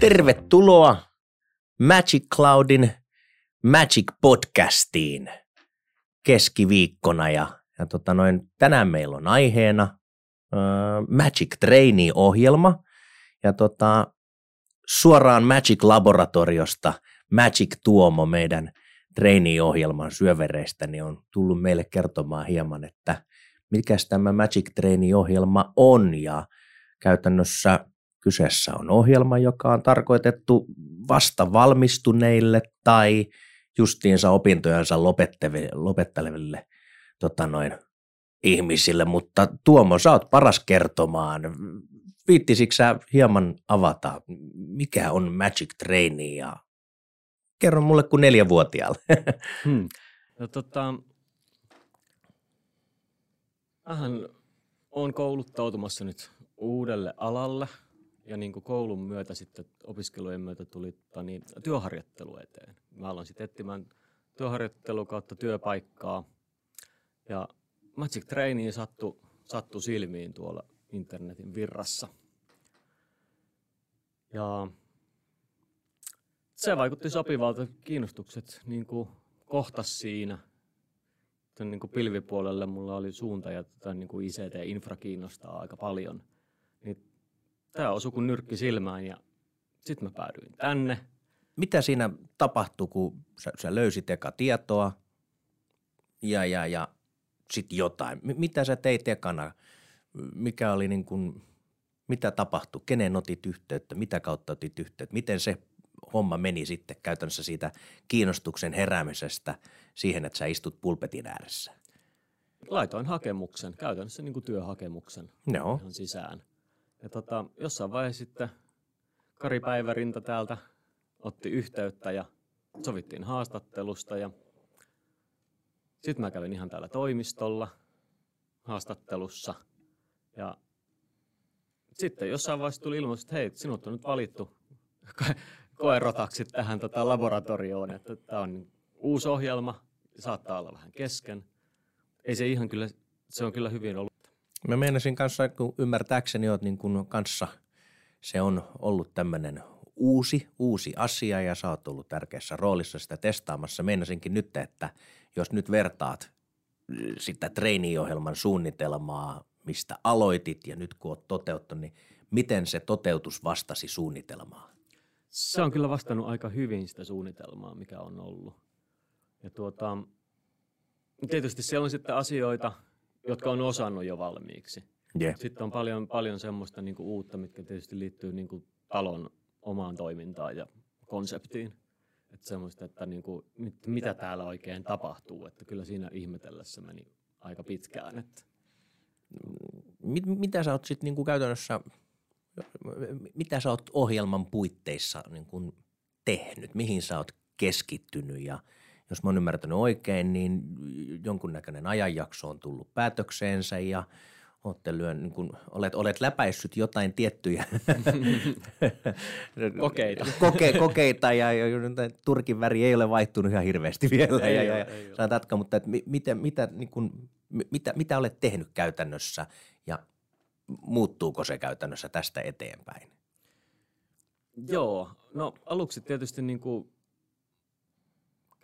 Tervetuloa Magic Cloudin Magic Podcastiin keskiviikkona. Ja, ja tota noin, tänään meillä on aiheena äh, Magic Trainee-ohjelma ja tota, suoraan Magic Laboratoriosta Magic Tuomo meidän trainee-ohjelman syövereistä niin on tullut meille kertomaan hieman, että mikä tämä Magic Trainee-ohjelma on. Ja käytännössä Kyseessä on ohjelma, joka on tarkoitettu vasta valmistuneille tai justiinsa opintojansa lopetteleville tota noin, ihmisille, mutta Tuomo, sä oot paras kertomaan. Viittisikö sä hieman avata, mikä on Magic Trainee ja kerro mulle kuin neljävuotiaalle. Hmm. No, tota, vähän on kouluttautumassa nyt uudelle alalle – ja niin kuin koulun myötä sitten opiskelujen myötä tuli niin, työharjoittelu eteen. Mä aloin sitten etsimään työharjoittelu kautta työpaikkaa ja Magic Training sattui sattu silmiin tuolla internetin virrassa. Ja se vaikutti sopivalta. Kiinnostukset niin kuin kohtas siinä. Tämän niin kuin pilvipuolelle mulla oli suunta ja niin kuin ICT-infra kiinnostaa aika paljon – tämä osui kuin nyrkki silmään ja sitten mä päädyin tänne. Mitä siinä tapahtui, kun sä, sä löysit eka tietoa ja, ja, ja sitten jotain? M- mitä sä teit ekana? Mikä oli niin kuin, mitä tapahtui? Kenen otit yhteyttä? Mitä kautta otit yhteyttä? Miten se homma meni sitten käytännössä siitä kiinnostuksen heräämisestä siihen, että sä istut pulpetin ääressä? Laitoin hakemuksen, käytännössä niin kuin työhakemuksen no. ihan sisään. Ja tota, jossain vaiheessa sitten Kari Päivärinta täältä otti yhteyttä ja sovittiin haastattelusta ja sitten mä kävin ihan täällä toimistolla haastattelussa ja sitten jossain vaiheessa tuli ilmoitus, että hei, sinut on nyt valittu koerotaksi tähän tota laboratorioon, että tämä on uusi ohjelma, saattaa olla vähän kesken. Ei se ihan kyllä, se on kyllä hyvin ollut Mä meinasin kanssa, kun ymmärtääkseni oot niin kun kanssa, se on ollut tämmöinen uusi, uusi asia ja sä oot ollut tärkeässä roolissa sitä testaamassa. Meinasinkin nyt, että jos nyt vertaat sitä treeniohjelman suunnitelmaa, mistä aloitit ja nyt kun oot toteuttanut, niin miten se toteutus vastasi suunnitelmaa? Se on kyllä vastannut aika hyvin sitä suunnitelmaa, mikä on ollut. Ja tuota, tietysti siellä on sitten asioita – jotka on osannut jo valmiiksi. Yeah. Sitten on paljon, paljon semmoista niin kuin uutta, mitkä tietysti liittyy niin kuin talon omaan toimintaan ja konseptiin. Että semmoista, että niin kuin, mit, mitä täällä oikein tapahtuu. Että kyllä siinä ihmetellessä meni aika pitkään. Että. Mit, mitä sä oot sitten niin kuin käytännössä, mitä sä oot ohjelman puitteissa niin kuin tehnyt? Mihin sä oot keskittynyt ja – jos mä oon ymmärtänyt oikein, niin jonkunnäköinen ajanjakso on tullut päätökseensä ja olette lyön, niin kun olet, olet läpäissyt jotain tiettyjä kokeita. Koke, kokeita ja, ja, Turkin väri ei ole vaihtunut ihan hirveästi vielä. Ei ja, ole, ja, ei ja tatka, mutta mitä, mitä, niin kun, mitä, mitä olet tehnyt käytännössä ja muuttuuko se käytännössä tästä eteenpäin? Joo, no aluksi tietysti niin kuin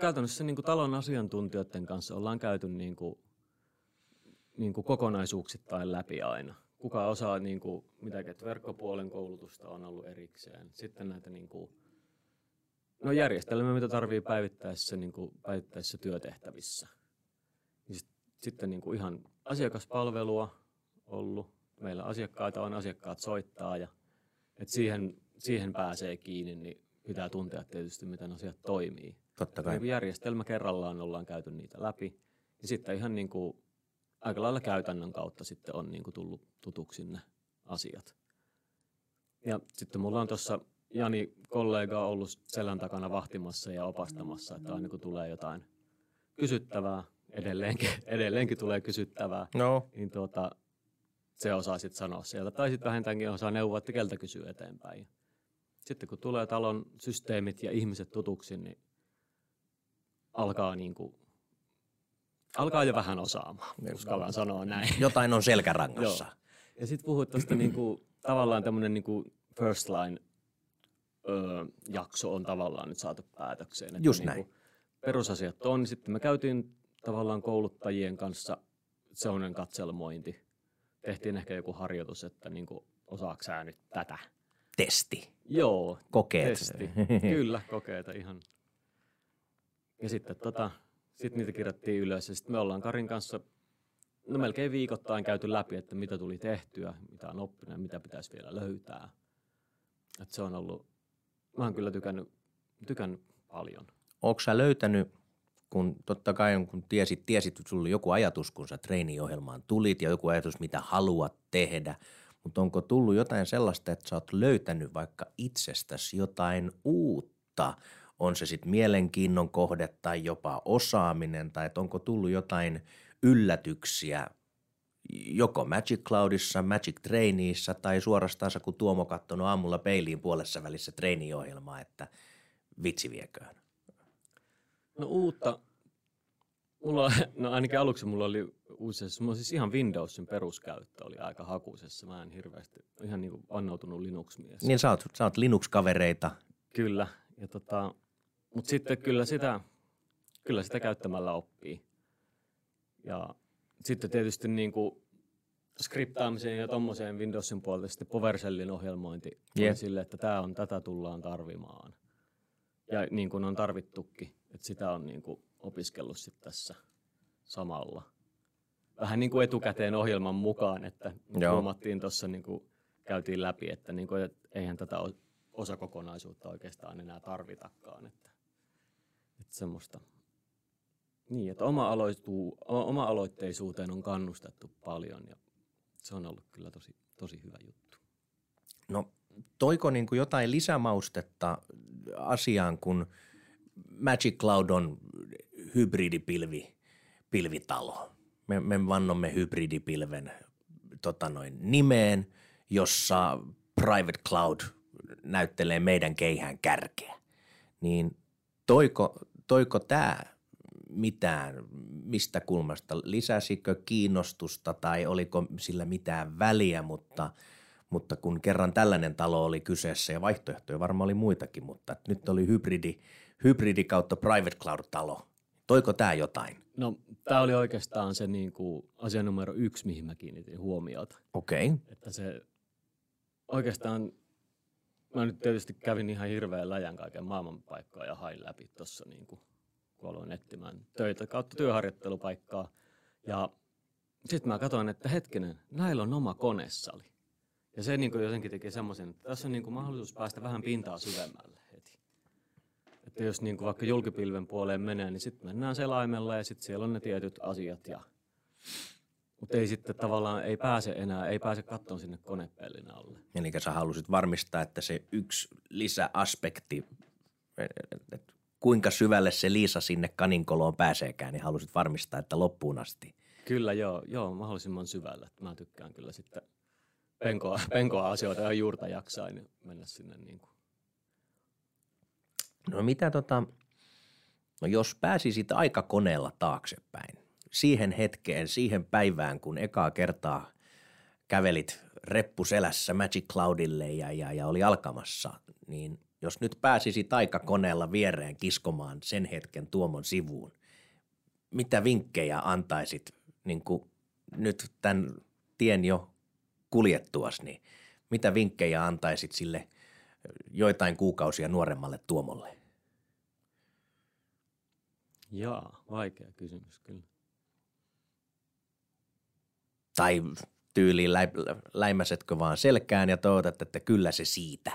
käytännössä niin kuin talon asiantuntijoiden kanssa ollaan käyty niin kuin, niin kuin kokonaisuuksittain läpi aina. Kuka osaa, niin kuin, mitä verkkopuolen koulutusta on ollut erikseen. Sitten näitä niin kuin, no järjestelmiä, mitä tarvii päivittäisissä, niin kuin, päivittäisissä työtehtävissä. Sitten niin kuin ihan asiakaspalvelua ollut. Meillä asiakkaita on, asiakkaat soittaa ja et siihen, siihen pääsee kiinni, niin pitää tuntea tietysti, miten asiat toimii. Totta kai. Niin järjestelmä kerrallaan ollaan käyty niitä läpi. Ja sitten ihan niin kuin aika lailla käytännön kautta sitten on niin kuin tullut tutuksi ne asiat. Ja sitten mulla on tuossa Jani kollega ollut selän takana vahtimassa ja opastamassa, että aina kun tulee jotain kysyttävää, edelleenkin, edelleenkin tulee kysyttävää, no. niin tuota, se osaa sitten sanoa sieltä. Tai sitten vähintäänkin osaa neuvoa, että keltä kysyy eteenpäin. Sitten kun tulee talon systeemit ja ihmiset tutuksi, niin alkaa, niin kuin, alkaa jo vähän osaamaan, uskallan sanoa näin. Jotain on selkärangassa. Ja sitten puhuit tuosta niin kuin tavallaan tämmöinen niin kuin first line öö, jakso on tavallaan nyt saatu päätökseen. Että Just niin näin. kuin Perusasiat on. Sitten me käytiin tavallaan kouluttajien kanssa sellainen katselmointi. Tehtiin ehkä joku harjoitus, että niin kuin, osaako sä nyt tätä? Testi, Joo, kokeet. testi. Kyllä, kokeita ihan. Ja sitten tota, sit niitä kirjattiin ylös ja sitten me ollaan Karin kanssa no melkein viikoittain käyty läpi, että mitä tuli tehtyä, mitä on oppinut ja mitä pitäisi vielä löytää. Et se on ollut, mä oon kyllä tykännyt, tykännyt paljon. Onko sä löytänyt, kun totta kai kun tiesit, tiesit, että sulla oli joku ajatus, kun sä treeniohjelmaan tulit ja joku ajatus, mitä haluat tehdä, mutta onko tullut jotain sellaista, että sä oot löytänyt vaikka itsestäsi jotain uutta, on se sitten mielenkiinnon kohde tai jopa osaaminen, tai että onko tullut jotain yllätyksiä joko Magic Cloudissa, Magic Traineissa tai suorastaan kun Tuomo katsonut aamulla peiliin puolessa välissä treeniohjelmaa, että vitsi vieköön. No uutta, mulla, no ainakin aluksi mulla oli uusissa, mulla siis ihan Windowsin peruskäyttö oli aika hakuisessa. Mä en hirveästi, ihan niin kuin vannoutunut Linux-mies. Niin sä oot, sä oot Linux-kavereita. Kyllä, ja tota, mutta sitten kyllä sitä, kyllä sitä käyttämällä oppii. Ja sitten tietysti niin kuin skriptaamiseen ja tommoseen Windowsin puolelta sitten PowerShellin ohjelmointi yeah. sille, että tämä on, tätä tullaan tarvimaan. Ja niin kuin on tarvittukin, että sitä on niin kuin opiskellut sitten tässä samalla. Vähän niin kuin etukäteen ohjelman mukaan, että Joo. huomattiin tuossa niin kuin käytiin läpi, että, niin kuin, että eihän tätä osakokonaisuutta oikeastaan enää tarvitakaan. Että, että semmoista. Niin, että oma, aloituu, oma aloitteisuuteen on kannustettu paljon ja se on ollut kyllä tosi, tosi hyvä juttu. No toiko niin kuin jotain lisämaustetta asiaan, kun Magic Cloud on hybridipilvi, pilvitalo. Me, me vannomme hybridipilven tota noin, nimeen, jossa Private Cloud näyttelee meidän keihään kärkeä. Niin toiko, toiko tämä mitään, mistä kulmasta, lisäsikö kiinnostusta tai oliko sillä mitään väliä, mutta, mutta kun kerran tällainen talo oli kyseessä ja vaihtoehtoja varmaan oli muitakin, mutta nyt oli hybridi, hybridi kautta private cloud-talo. Toiko tämä jotain? No, tämä oli oikeastaan se niin kuin asia numero yksi, mihin mä kiinnitin huomiota. Okei, okay. Että se oikeastaan, mä nyt tietysti kävin ihan hirveän läjän kaiken maailman paikkaa ja hain läpi tuossa niin kun aloin etsimään töitä kautta työharjoittelupaikkaa. Ja sitten mä katsoin, että hetkinen, näillä on oma konesali. Ja se niin jotenkin teki semmoisen, että tässä on niin mahdollisuus päästä vähän pintaa syvemmälle heti. Että jos niin vaikka julkipilven puoleen menee, niin sitten mennään selaimella ja sitten siellä on ne tietyt asiat. Ja... Mutta ei sitten tavallaan, ei pääse enää, ei pääse kattoon sinne konepellin alle. eli sä halusit varmistaa, että se yksi lisäaspekti, että kuinka syvälle se Liisa sinne kaninkoloon pääseekään, niin halusit varmistaa, että loppuun asti. Kyllä joo, joo mahdollisimman syvällä. Mä tykkään kyllä sitten penkoa, penkoa asioita ja juurta jaksain mennä sinne niin kuin. No mitä tota, no jos pääsisit aikakoneella taaksepäin, siihen hetkeen, siihen päivään, kun ekaa kertaa kävelit reppu selässä Magic Cloudille ja, ja, ja oli alkamassa, niin jos nyt pääsisit aikakoneella viereen kiskomaan sen hetken Tuomon sivuun, mitä vinkkejä antaisit niin kuin nyt tämän tien jo kuljettuas, niin mitä vinkkejä antaisit sille joitain kuukausia nuoremmalle Tuomolle? Jaa, vaikea kysymys kyllä. Tai tyyliin lä- läimäsetkö vaan selkään ja toivotat, että kyllä se siitä.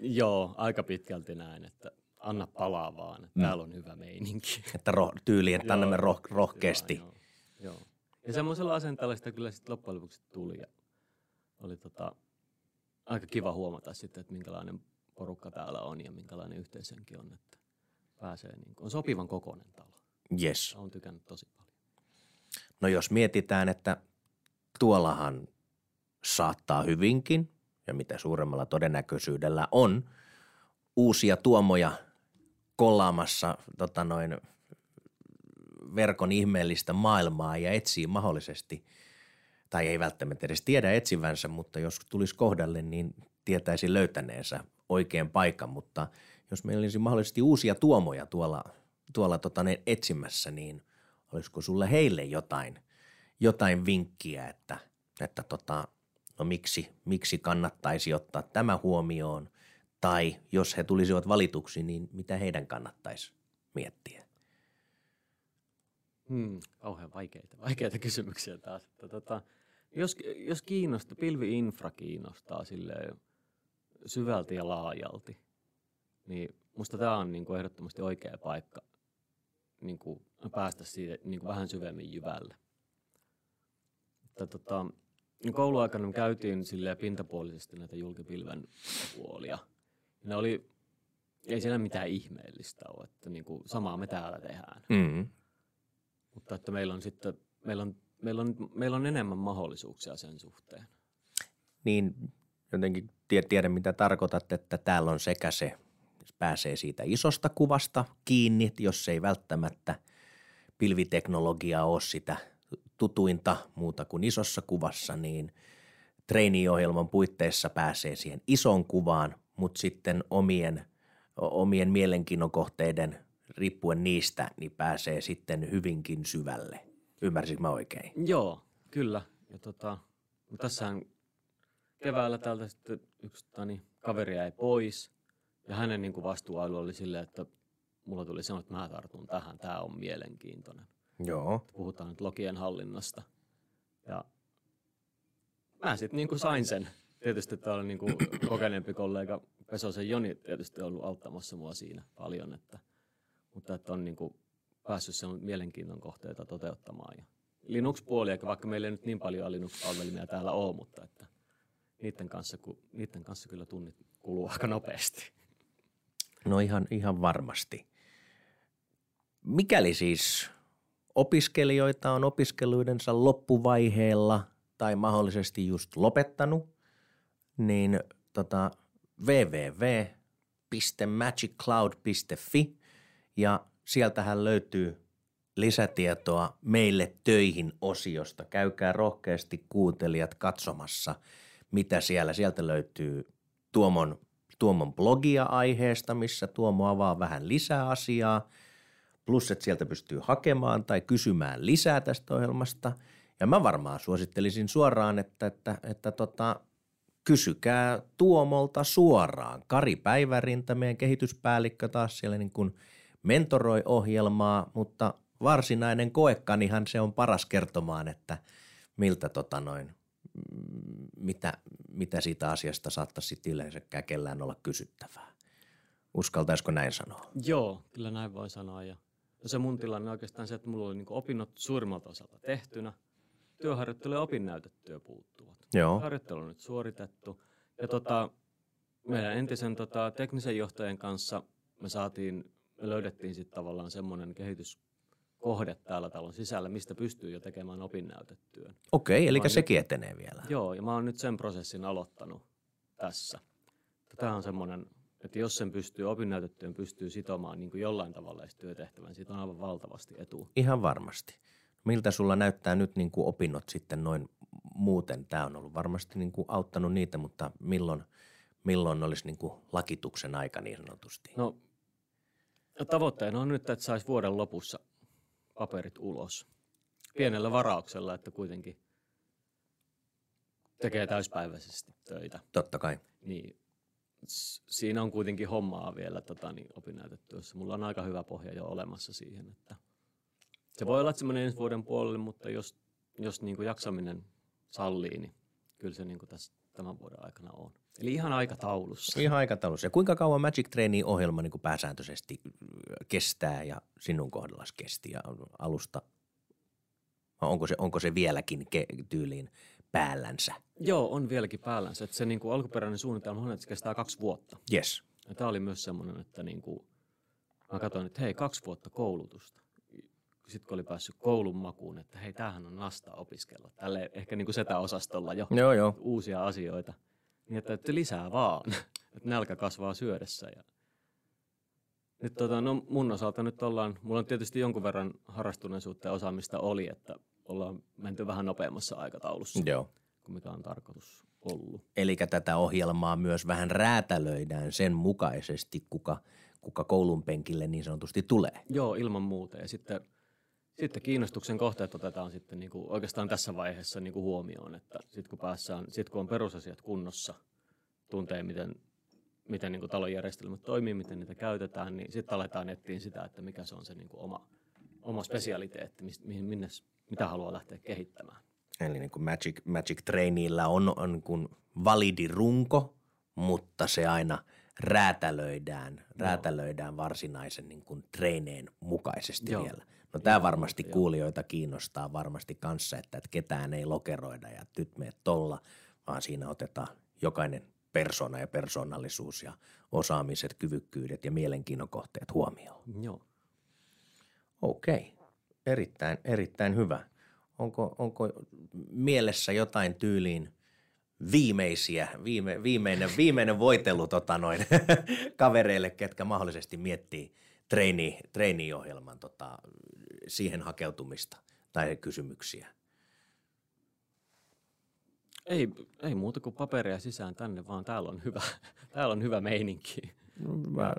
Joo, aika pitkälti näin, että anna palaa vaan, että mm. täällä on hyvä meininki. Että roh- tyyliin, että annamme roh- rohkeasti. Joo, joo. Ja semmoisella asenteella sitä kyllä sitten loppujen lopuksi tuli ja oli tota, aika kiva huomata sitten, että minkälainen porukka täällä on ja minkälainen yhteisönkin on, että pääsee niin on sopivan kokoinen talo. Yes. Olen tykännyt tosi paljon. No jos mietitään, että tuollahan saattaa hyvinkin, ja mitä suuremmalla todennäköisyydellä on, uusia tuomoja kollaamassa tota noin, verkon ihmeellistä maailmaa ja etsii mahdollisesti tai ei välttämättä edes tiedä etsivänsä, mutta jos tulisi kohdalle, niin tietäisi löytäneensä oikean paikan, mutta jos meillä olisi mahdollisesti uusia tuomoja tuolla, tuolla tota, etsimässä, niin olisiko sulle heille jotain, jotain vinkkiä, että, että tota, no miksi, miksi kannattaisi ottaa tämä huomioon, tai jos he tulisivat valituksi, niin mitä heidän kannattaisi miettiä? Hmm, kauhean vaikeita, vaikeita kysymyksiä taas. Että, tota, jos, jos kiinnostaa, pilvi-infra kiinnostaa syvälti ja laajalti, niin musta tämä on niin ehdottomasti oikea paikka niin kuin päästä siitä niin kuin vähän syvemmin jyvälle. Että, tota, niin kouluaikana me käytiin silleen pintapuolisesti näitä julkipilven puolia. Ne oli, ei siellä mitään ihmeellistä ole, että niin kuin samaa me täällä tehdään. Mm. Mutta että meillä on sitten, meillä on, meillä on, meillä on enemmän mahdollisuuksia sen suhteen. Niin jotenkin tiedän, mitä tarkoitat, että täällä on sekä se, pääsee siitä isosta kuvasta kiinni, jos ei välttämättä pilviteknologia ole sitä tutuinta muuta kuin isossa kuvassa, niin treeniohjelman puitteissa pääsee siihen ison kuvaan, mutta sitten omien, omien mielenkiinnon kohteiden riippuen niistä, niin pääsee sitten hyvinkin syvälle. Ymmärsinkö mä oikein? Joo, kyllä. Ja tota, tässähän keväällä täältä sitten yksi tani, kaveri jäi pois ja hänen niin kuin oli silleen, että mulla tuli semmoinen, että mä tartun tähän, tämä on mielenkiintoinen. Joo. Puhutaan nyt logien hallinnasta. Ja mä sitten niin sain sen. Tietysti täällä on niin kuin kokeneempi kollega Pesosen Joni tietysti ollut auttamassa mua siinä paljon, että, mutta että on niin kuin päässyt sen mielenkiinnon kohteita toteuttamaan. Ja Linux-puolia, vaikka meillä ei nyt niin paljon Linux-palvelimia täällä ole, mutta että niiden kanssa, niiden kanssa kyllä tunnit kuluu aika nopeasti. No ihan, ihan varmasti. Mikäli siis opiskelijoita on opiskeluidensa loppuvaiheella tai mahdollisesti just lopettanut, niin tota, www.magiccloud.fi ja sieltähän löytyy lisätietoa meille töihin osiosta. Käykää rohkeasti kuuntelijat katsomassa, mitä siellä. Sieltä löytyy Tuomon, Tuomon blogia aiheesta, missä Tuomo avaa vähän lisää asiaa. Plus, että sieltä pystyy hakemaan tai kysymään lisää tästä ohjelmasta. Ja mä varmaan suosittelisin suoraan, että, että, että tota, kysykää Tuomolta suoraan. Kari Päivärinta, meidän kehityspäällikkö taas siellä niin kuin mentoroi ohjelmaa, mutta varsinainen koekanihan se on paras kertomaan, että miltä tota noin, mitä, mitä siitä asiasta saattaisi sitten yleensäkään kellään olla kysyttävää. Uskaltaisiko näin sanoa? Joo, kyllä näin voi sanoa. Ja se mun tilanne on oikeastaan se, että mulla oli niin opinnot suurimmalta osalta tehtynä – työharjoittelu ja opinnäytetyö puuttuvat. Joo. Harjoittelu on nyt suoritettu. Ja tota, meidän entisen tota, teknisen johtajan kanssa me saatiin, me löydettiin sitten tavallaan semmoinen kehityskohde täällä talon sisällä, mistä pystyy jo tekemään opinnäytetyön. Okei, eli sekin nyt, etenee vielä. Joo, ja mä oon nyt sen prosessin aloittanut tässä. Tämä on semmoinen, että jos sen pystyy opinnäytetyön pystyy sitomaan niin kuin jollain tavalla työtehtävän, siitä on aivan valtavasti etu. Ihan varmasti. Miltä sulla näyttää nyt niin kuin opinnot sitten noin muuten? Tämä on ollut varmasti niin kuin auttanut niitä, mutta milloin, milloin olisi niin kuin lakituksen aika niin sanotusti? No tavoitteena on nyt, että saisi vuoden lopussa paperit ulos. Pienellä varauksella, että kuitenkin tekee täyspäiväisesti töitä. Totta kai. Niin siinä on kuitenkin hommaa vielä tota, niin opinnäytetyössä. Mulla on aika hyvä pohja jo olemassa siihen, että – se voi olla semmoinen ensi vuoden puolelle, mutta jos, jos niin kuin jaksaminen sallii, niin kyllä se niin kuin tässä tämän vuoden aikana on. Eli ihan aikataulussa. Ihan aikataulussa. Ja kuinka kauan Magic Training ohjelma niin pääsääntöisesti kestää ja sinun kohdallasi kesti ja alusta? Onko se, onko se vieläkin ke- tyyliin päällänsä? Joo, on vieläkin päällänsä. Että se niin kuin alkuperäinen suunnitelma on, että se kestää kaksi vuotta. Yes. Ja tämä oli myös semmoinen, että niin kuin, mä katsoin, että hei, kaksi vuotta koulutusta sitten kun oli päässyt koulun makuun, että hei, tämähän on nasta opiskella. Tälle ehkä niin kuin setä-osastolla jo joo, joo. uusia asioita. Niin että, että lisää vaan, että nälkä kasvaa syödessä. Ja nyt tota, no mun osalta nyt ollaan, mulla on tietysti jonkun verran harrastuneisuutta ja osaamista oli, että ollaan menty vähän nopeammassa aikataulussa Joo. kuin mikä on tarkoitus ollut. Eli tätä ohjelmaa myös vähän räätälöidään sen mukaisesti, kuka, kuka koulun penkille niin sanotusti tulee. Joo, ilman muuta. Ja sitten, sitten kiinnostuksen kohteet otetaan sitten niin kuin oikeastaan tässä vaiheessa niin kuin huomioon, että sitten kun päässään, sitten kun on perusasiat kunnossa, tuntee miten, miten niin kuin talon järjestelmät toimii, miten niitä käytetään, niin sitten aletaan etsiä sitä, että mikä se on se niin kuin oma, oma spesialiteetti, mihin, minne, mitä haluaa lähteä kehittämään. Eli niin kuin Magic, Magic Trainilla on, on niin kuin validi runko, mutta se aina räätälöidään, räätälöidään varsinaisen niin kuin treeneen mukaisesti Joo. vielä. No tämä varmasti joo. kuulijoita kiinnostaa varmasti kanssa, että, että ketään ei lokeroida ja nyt meet tolla, vaan siinä otetaan jokainen persona ja persoonallisuus ja osaamiset, kyvykkyydet ja mielenkiinnon kohteet huomioon. Joo. Okei, erittäin, erittäin hyvä. Onko, onko mielessä jotain tyyliin viimeisiä, viime, viimeinen, viimeinen voitelu tota noin, kavereille, ketkä mahdollisesti miettii treeni, treeniohjelman tota, siihen hakeutumista tai kysymyksiä? Ei, ei muuta kuin paperia sisään tänne, vaan täällä on hyvä, täällä on hyvä meininki. Mä,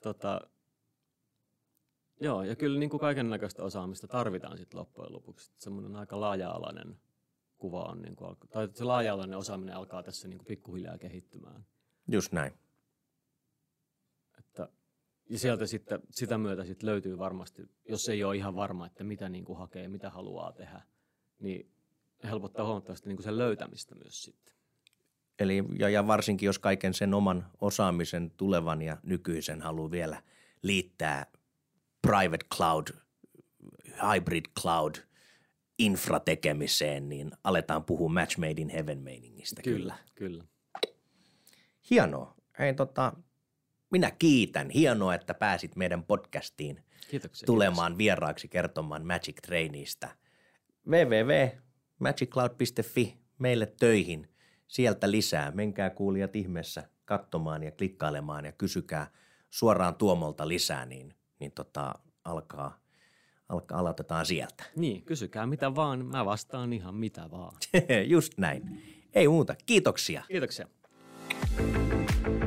Tota, joo, ja kyllä niin kuin kaiken näköistä osaamista tarvitaan sitten loppujen lopuksi. Semmoinen aika laaja-alainen kuva on, niin kuin, tai se laaja-alainen osaaminen alkaa tässä niin kuin pikkuhiljaa kehittymään. just näin. Että, ja sieltä sitten, sitä myötä sitten löytyy varmasti, jos ei ole ihan varma, että mitä niin kuin hakee, mitä haluaa tehdä, niin helpottaa huomattavasti niin kuin sen löytämistä myös sitten. Eli, ja, ja varsinkin, jos kaiken sen oman osaamisen tulevan ja nykyisen haluaa vielä liittää private cloud, hybrid cloud, infratekemiseen, niin aletaan puhua match made in heaven meiningistä. Kyllä. Kyllä. Hienoa. Hei, tota, minä kiitän. Hienoa, että pääsit meidän podcastiin Kiitoksia. tulemaan vieraaksi kertomaan Magic Trainista. www.magiccloud.fi meille töihin. Sieltä lisää. Menkää kuulijat ihmeessä katsomaan ja klikkailemaan ja kysykää suoraan Tuomolta lisää, niin, niin tota, alkaa, alkaa, aloitetaan sieltä. Niin, kysykää mitä vaan, mä vastaan ihan mitä vaan. Just näin. Ei muuta, kiitoksia. Kiitoksia. thank you